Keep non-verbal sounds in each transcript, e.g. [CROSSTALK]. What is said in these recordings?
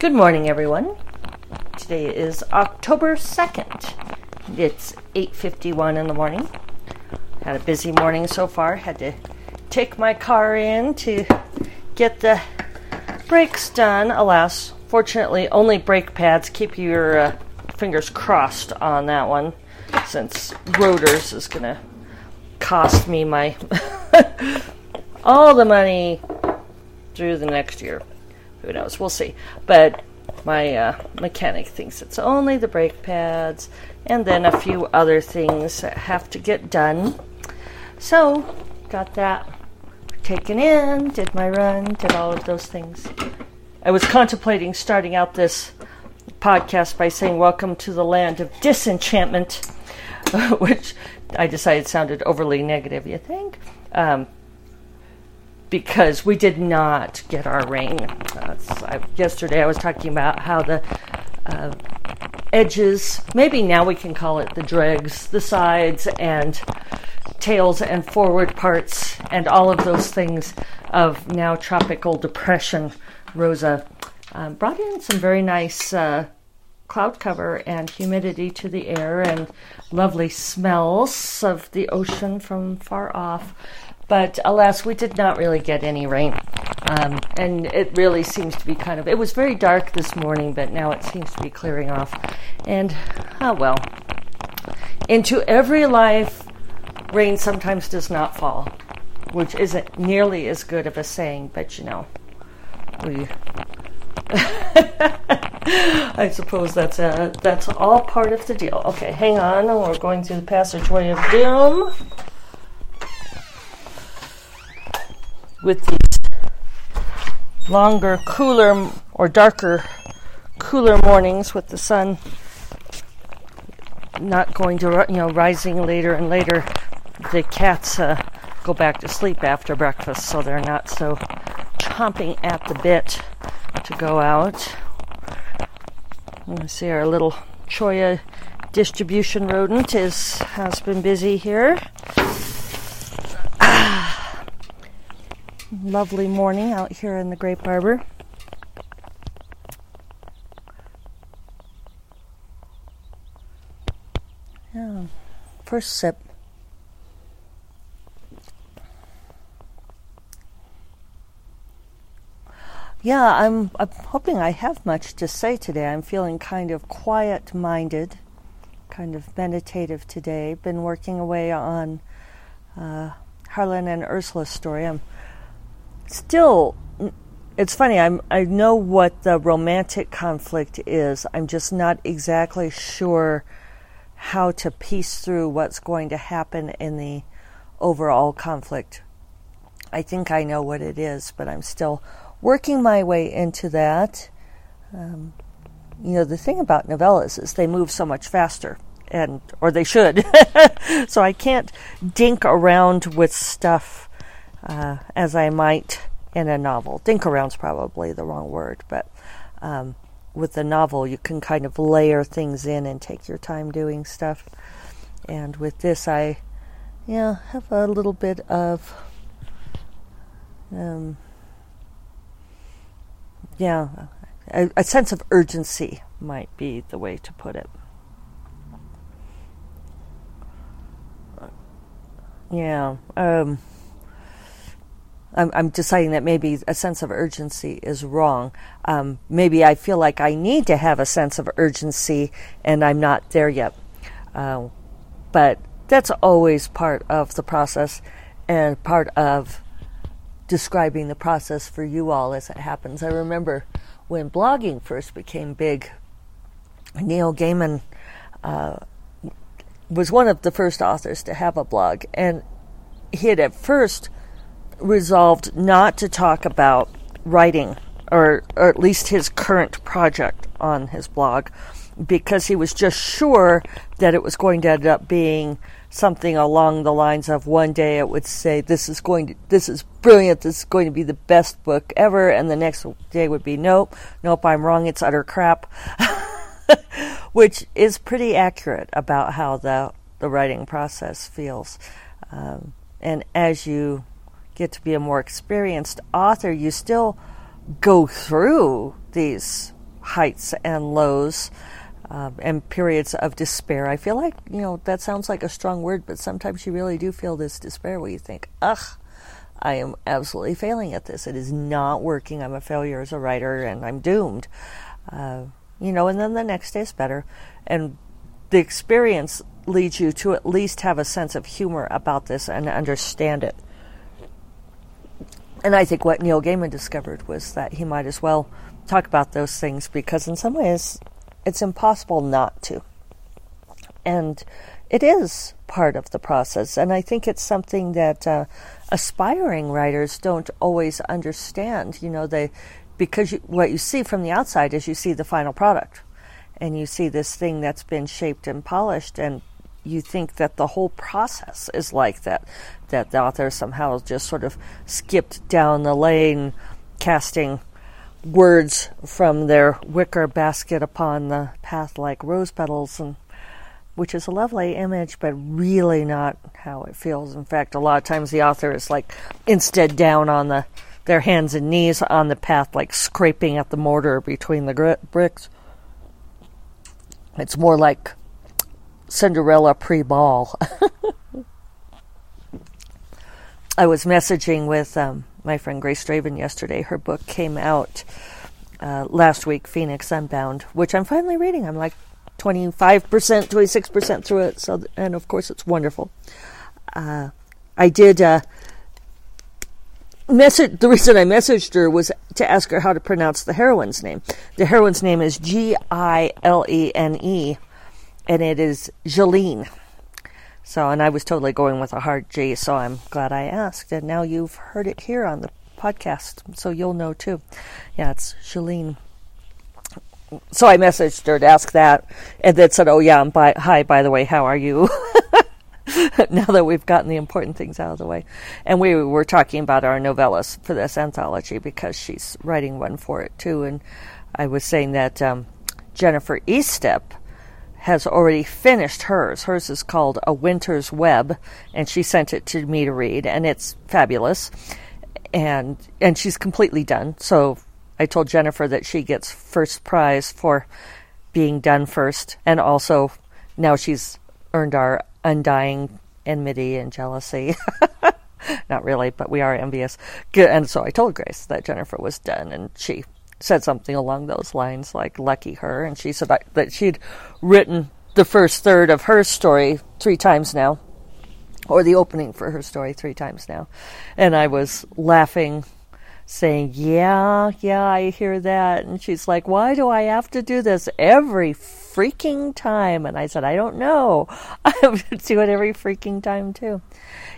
Good morning, everyone. Today is October 2nd. It's 8:51 in the morning. Had a busy morning so far. Had to take my car in to get the brakes done. Alas, fortunately, only brake pads. Keep your uh, fingers crossed on that one, since rotors is gonna cost me my [LAUGHS] all the money through the next year who knows? We'll see. But my uh, mechanic thinks it's only the brake pads and then a few other things that have to get done. So, got that taken in, did my run, did all of those things. I was contemplating starting out this podcast by saying, Welcome to the land of disenchantment, [LAUGHS] which I decided sounded overly negative, you think? Um, because we did not get our rain. I, yesterday I was talking about how the uh, edges, maybe now we can call it the dregs, the sides and tails and forward parts, and all of those things of now tropical depression, Rosa, um, brought in some very nice uh, cloud cover and humidity to the air and lovely smells of the ocean from far off. But alas, we did not really get any rain. Um, and it really seems to be kind of, it was very dark this morning, but now it seems to be clearing off. And, oh well. Into every life, rain sometimes does not fall, which isn't nearly as good of a saying, but you know, we. [LAUGHS] I suppose that's a, that's all part of the deal. Okay, hang on. We're going through the passageway of doom. With these longer, cooler, or darker, cooler mornings with the sun not going to, you know, rising later and later. The cats uh, go back to sleep after breakfast, so they're not so chomping at the bit to go out. You see our little cholla distribution rodent is has been busy here. Lovely morning out here in the Grape Arbor. Yeah, first sip. Yeah, I'm, I'm hoping I have much to say today. I'm feeling kind of quiet minded, kind of meditative today. Been working away on uh, Harlan and Ursula's story. I'm still it's funny i'm i know what the romantic conflict is. I'm just not exactly sure how to piece through what's going to happen in the overall conflict. I think i know what it is but i'm still working my way into that. Um, you know the thing about novellas is they move so much faster and or they should. [LAUGHS] So i can't dink around with stuff uh, as I might in a novel. Think around's probably the wrong word, but um, with the novel, you can kind of layer things in and take your time doing stuff. And with this, I, yeah, have a little bit of, um, yeah, a, a sense of urgency might be the way to put it. Yeah. Um, I'm, I'm deciding that maybe a sense of urgency is wrong. Um, maybe I feel like I need to have a sense of urgency and I'm not there yet. Uh, but that's always part of the process and part of describing the process for you all as it happens. I remember when blogging first became big, Neil Gaiman uh, was one of the first authors to have a blog, and he had at first resolved not to talk about writing, or, or at least his current project on his blog, because he was just sure that it was going to end up being something along the lines of one day it would say this is going to this is brilliant this is going to be the best book ever and the next day would be nope nope i'm wrong it's utter crap [LAUGHS] which is pretty accurate about how the the writing process feels. Um, and as you get to be a more experienced author, you still go through these heights and lows. Um, and periods of despair. I feel like, you know, that sounds like a strong word, but sometimes you really do feel this despair where you think, ugh, I am absolutely failing at this. It is not working. I'm a failure as a writer and I'm doomed. Uh, you know, and then the next day is better. And the experience leads you to at least have a sense of humor about this and understand it. And I think what Neil Gaiman discovered was that he might as well talk about those things because, in some ways, it's impossible not to. And it is part of the process. And I think it's something that uh, aspiring writers don't always understand. You know, they because you, what you see from the outside is you see the final product, and you see this thing that's been shaped and polished, and you think that the whole process is like that, that the author somehow just sort of skipped down the lane, casting words from their wicker basket upon the path like rose petals, and which is a lovely image, but really not how it feels. In fact, a lot of times the author is like instead down on the their hands and knees on the path, like scraping at the mortar between the bricks. It's more like Cinderella pre ball. I was messaging with um, my friend Grace Draven yesterday. Her book came out uh, last week, Phoenix Unbound, which I'm finally reading. I'm like 25%, 26% through it. So, and of course, it's wonderful. Uh, I did uh, message. The reason I messaged her was to ask her how to pronounce the heroine's name. The heroine's name is G I L E N E and it is Gilene. So, and I was totally going with a hard G, so I'm glad I asked. And now you've heard it here on the podcast, so you'll know too. Yeah, it's Gilene. So I messaged her to ask that, and then said, "Oh yeah, by, hi. By the way, how are you?" [LAUGHS] now that we've gotten the important things out of the way, and we were talking about our novellas for this anthology because she's writing one for it too, and I was saying that um, Jennifer Estep has already finished hers. Hers is called A Winter's Web, and she sent it to me to read, and it's fabulous. And and she's completely done. So I told Jennifer that she gets first prize for being done first, and also now she's earned our undying enmity and jealousy. [LAUGHS] Not really, but we are envious. And so I told Grace that Jennifer was done, and she said something along those lines, like "lucky her," and she said that she'd written the first third of her story three times now, or the opening for her story three times now, and I was laughing, saying, "Yeah, yeah, I hear that," and she's like, "Why do I have to do this every freaking time?" And I said, "I don't know. [LAUGHS] I do it every freaking time too."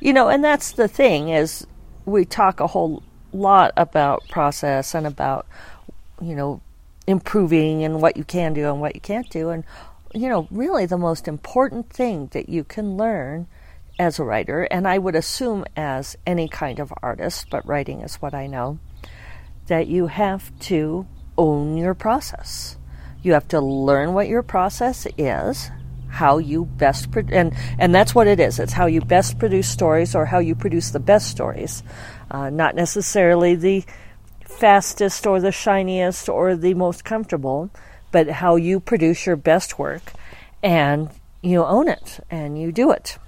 You know, and that's the thing is we talk a whole lot about process and about you know, improving and what you can do and what you can't do. And, you know, really the most important thing that you can learn as a writer, and I would assume as any kind of artist, but writing is what I know, that you have to own your process. You have to learn what your process is, how you best pro- and and that's what it is. It's how you best produce stories or how you produce the best stories, uh, not necessarily the fastest or the shiniest or the most comfortable, but how you produce your best work and you own it and you do it.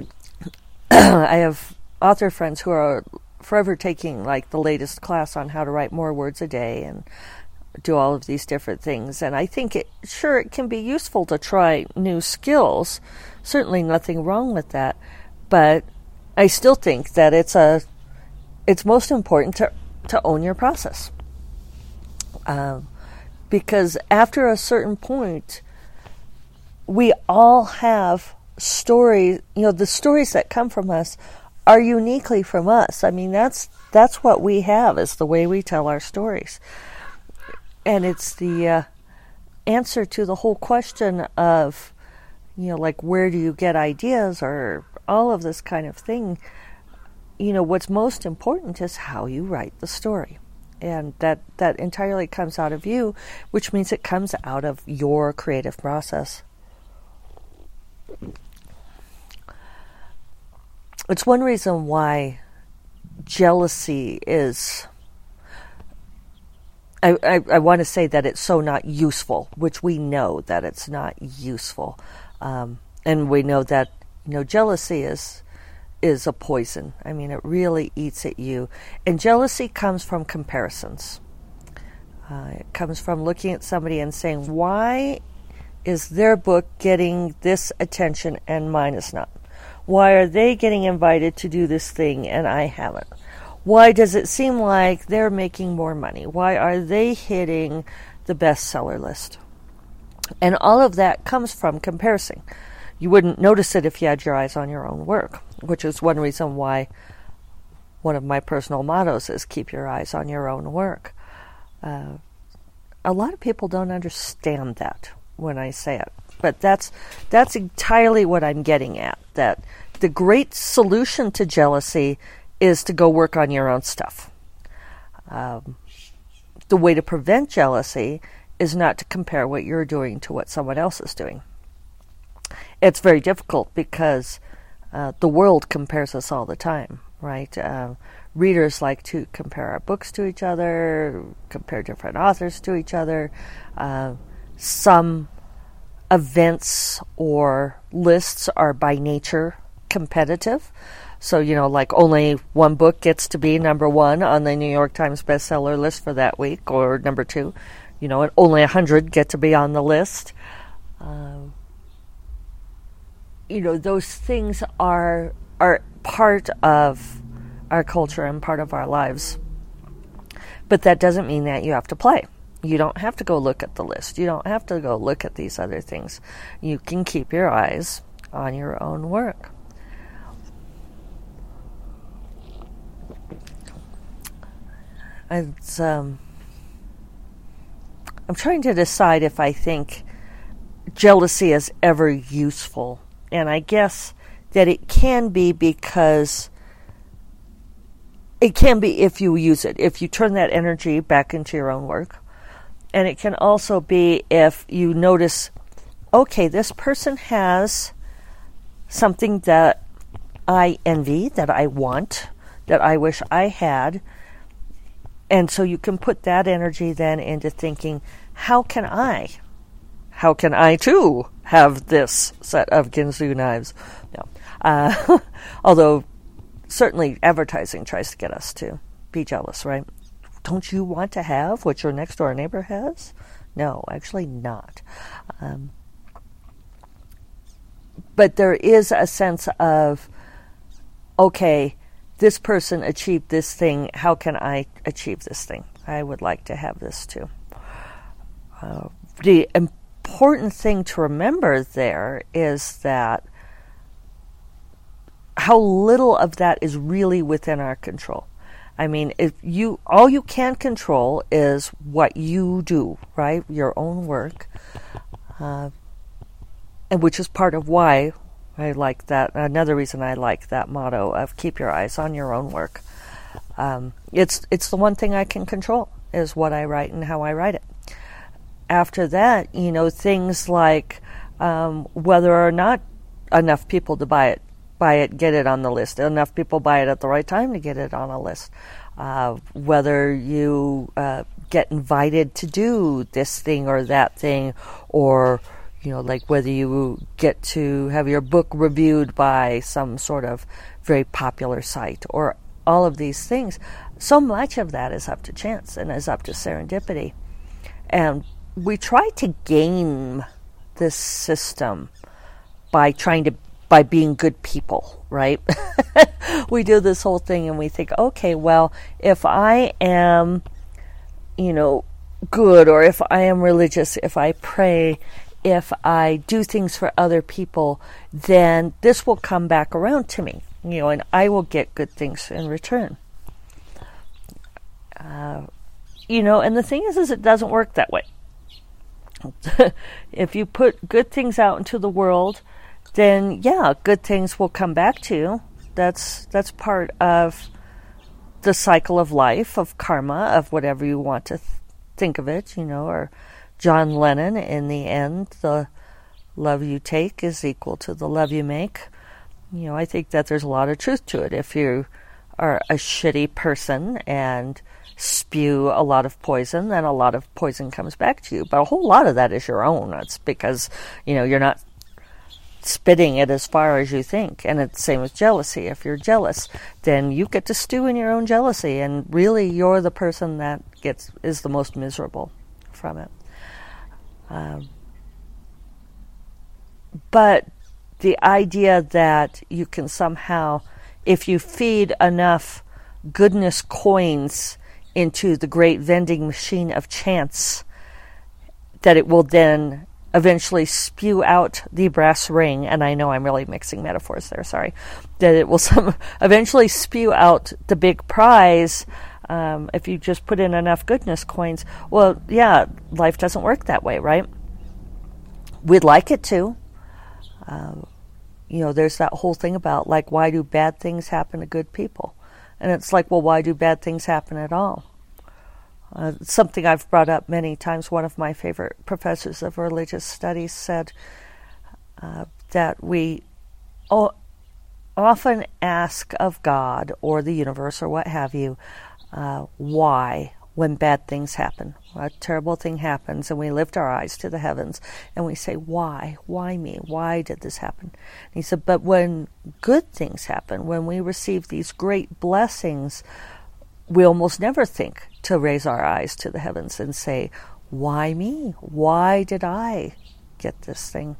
[CLEARS THROAT] I have author friends who are forever taking like the latest class on how to write more words a day and do all of these different things and I think it sure it can be useful to try new skills certainly nothing wrong with that but I still think that it's a it's most important to, to own your process. Um, because after a certain point, we all have stories, you know, the stories that come from us are uniquely from us. I mean, that's that's what we have is the way we tell our stories. And it's the uh, answer to the whole question of, you know, like where do you get ideas or all of this kind of thing you know, what's most important is how you write the story. And that, that entirely comes out of you, which means it comes out of your creative process. It's one reason why jealousy is I, I, I want to say that it's so not useful, which we know that it's not useful. Um, and we know that you know jealousy is is a poison. I mean, it really eats at you. And jealousy comes from comparisons. Uh, it comes from looking at somebody and saying, "Why is their book getting this attention and mine is not? Why are they getting invited to do this thing and I haven't? Why does it seem like they're making more money? Why are they hitting the bestseller list?" And all of that comes from comparison. You wouldn't notice it if you had your eyes on your own work, which is one reason why one of my personal mottos is keep your eyes on your own work. Uh, a lot of people don't understand that when I say it, but that's that's entirely what I'm getting at. That the great solution to jealousy is to go work on your own stuff. Um, the way to prevent jealousy is not to compare what you're doing to what someone else is doing. It's very difficult because uh, the world compares us all the time, right? Uh, readers like to compare our books to each other, compare different authors to each other. Uh, some events or lists are by nature competitive. So, you know, like only one book gets to be number one on the New York Times bestseller list for that week, or number two you know, and only a hundred get to be on the list. Um, you know, those things are are part of our culture and part of our lives. But that doesn't mean that you have to play. You don't have to go look at the list. You don't have to go look at these other things. You can keep your eyes on your own work. It's um, I'm trying to decide if I think jealousy is ever useful. And I guess that it can be because it can be if you use it, if you turn that energy back into your own work. And it can also be if you notice, okay, this person has something that I envy, that I want, that I wish I had. And so you can put that energy then into thinking, how can I? How can I too have this set of Ginsu knives? No. Uh, [LAUGHS] although, certainly advertising tries to get us to be jealous, right? Don't you want to have what your next door neighbor has? No, actually not. Um, but there is a sense of, okay, this person achieved this thing. How can I achieve this thing? I would like to have this too. Uh, the important thing to remember there is that how little of that is really within our control. I mean, if you all you can control is what you do, right? Your own work, uh, and which is part of why I like that. Another reason I like that motto of "Keep your eyes on your own work." Um, it's it's the one thing I can control is what I write and how I write it after that, you know, things like um, whether or not enough people to buy it, buy it, get it on the list, enough people buy it at the right time to get it on a list, uh, whether you uh, get invited to do this thing or that thing, or you know, like whether you get to have your book reviewed by some sort of very popular site, or all of these things. So much of that is up to chance and is up to serendipity. And we try to game this system by trying to by being good people, right? [LAUGHS] we do this whole thing and we think, okay, well, if I am, you know, good or if I am religious, if I pray, if I do things for other people, then this will come back around to me, you know, and I will get good things in return. Uh, you know, and the thing is, is it doesn't work that way. [LAUGHS] if you put good things out into the world, then yeah, good things will come back to you. That's that's part of the cycle of life, of karma, of whatever you want to th- think of it, you know, or John Lennon, in the end, the love you take is equal to the love you make. You know, I think that there's a lot of truth to it. If you are a shitty person and spew a lot of poison, then a lot of poison comes back to you. But a whole lot of that is your own. It's because, you know, you're not spitting it as far as you think. And it's the same with jealousy. If you're jealous, then you get to stew in your own jealousy, and really you're the person that gets is the most miserable from it. Um, but the idea that you can somehow, if you feed enough goodness coins into the great vending machine of chance, that it will then eventually spew out the brass ring, and I know I'm really mixing metaphors there, sorry, that it will [LAUGHS] some eventually spew out the big prize um, if you just put in enough goodness coins. Well, yeah, life doesn't work that way, right? We'd like it to. Uh, you know, there's that whole thing about like, why do bad things happen to good people? And it's like, well, why do bad things happen at all? Uh, something I've brought up many times. One of my favorite professors of religious studies said uh, that we o- often ask of God or the universe or what have you, uh, why when bad things happen. A terrible thing happens, and we lift our eyes to the heavens and we say, Why? Why me? Why did this happen? And he said, But when good things happen, when we receive these great blessings, we almost never think to raise our eyes to the heavens and say, Why me? Why did I get this thing?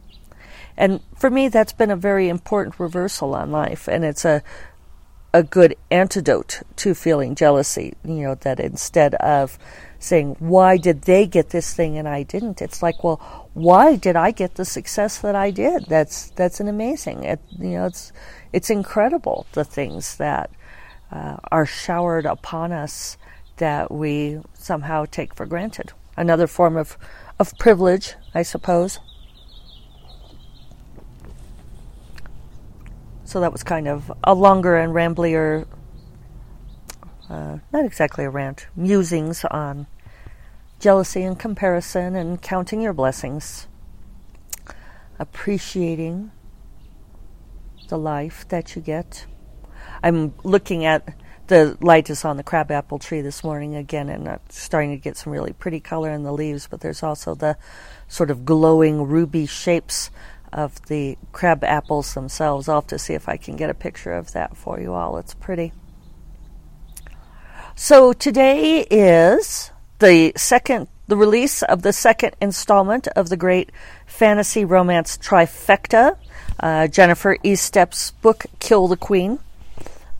And for me, that's been a very important reversal on life, and it's a a good antidote to feeling jealousy. You know that instead of saying, "Why did they get this thing and I didn't?" It's like, "Well, why did I get the success that I did?" That's that's an amazing. It, you know, it's it's incredible the things that uh, are showered upon us that we somehow take for granted. Another form of of privilege, I suppose. So that was kind of a longer and ramblier, uh, not exactly a rant, musings on jealousy and comparison and counting your blessings, appreciating the life that you get. I'm looking at the light is on the crabapple tree this morning again, and it's starting to get some really pretty color in the leaves. But there's also the sort of glowing ruby shapes of the crab apples themselves. I'll have to see if I can get a picture of that for you all. It's pretty. So today is the second, the release of the second installment of the great fantasy romance trifecta, uh, Jennifer Estep's book "Kill the Queen."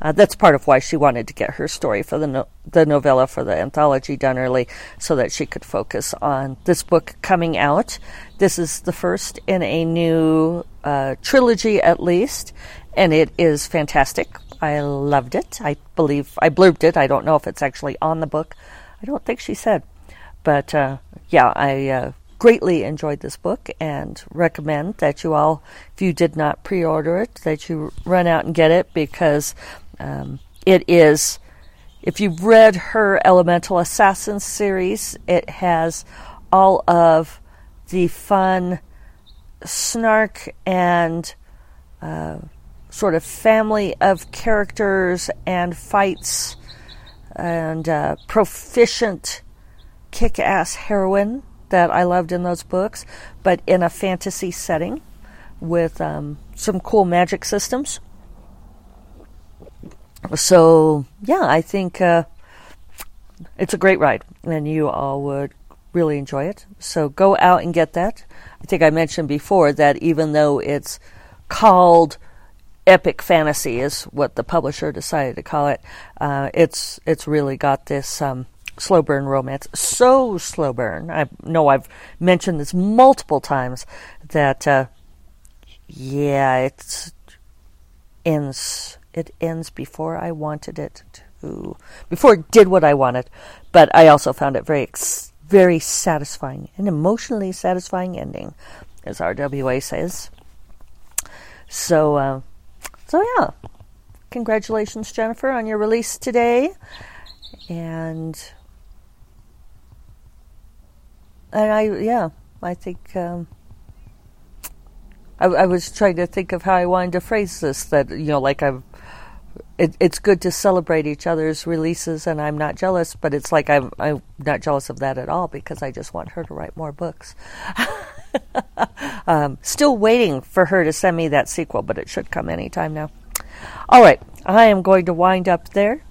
Uh, that's part of why she wanted to get her story for the no- the novella for the anthology done early, so that she could focus on this book coming out. This is the first in a new uh, trilogy, at least, and it is fantastic. I loved it. I believe I blurbed it. I don't know if it's actually on the book. I don't think she said, but uh, yeah, I uh, greatly enjoyed this book and recommend that you all, if you did not pre-order it, that you run out and get it because um, it is, if you've read her Elemental Assassins series, it has all of the fun snark and uh, sort of family of characters and fights and uh, proficient kick ass heroine that I loved in those books, but in a fantasy setting with um, some cool magic systems so yeah, I think uh, it's a great ride, and you all would really enjoy it. So go out and get that. I think I mentioned before that even though it's called epic fantasy, is what the publisher decided to call it. Uh, it's it's really got this. Um, slow burn romance. So slow burn. I know I've mentioned this multiple times that, uh, yeah, it ends it ends before I wanted it to, before it did what I wanted. But I also found it very, very satisfying, an emotionally satisfying ending, as RWA says. So, uh, so yeah, congratulations, Jennifer, on your release today, and and I yeah, I think. Um, I, I was trying to think of how I wanted to phrase this. That you know, like I'm. It, it's good to celebrate each other's releases, and I'm not jealous, but it's like I'm, I'm not jealous of that at all because I just want her to write more books. [LAUGHS] um, still waiting for her to send me that sequel, but it should come anytime now. All right, I am going to wind up there,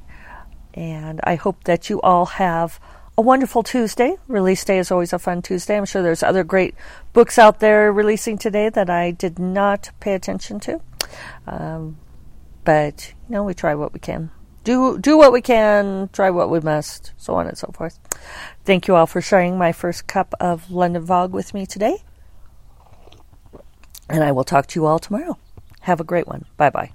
and I hope that you all have a wonderful Tuesday. Release day is always a fun Tuesday. I'm sure there's other great books out there releasing today that I did not pay attention to. Um, but you know, we try what we can. Do do what we can, try what we must, so on and so forth. Thank you all for sharing my first cup of London Fog with me today. And I will talk to you all tomorrow. Have a great one. Bye bye.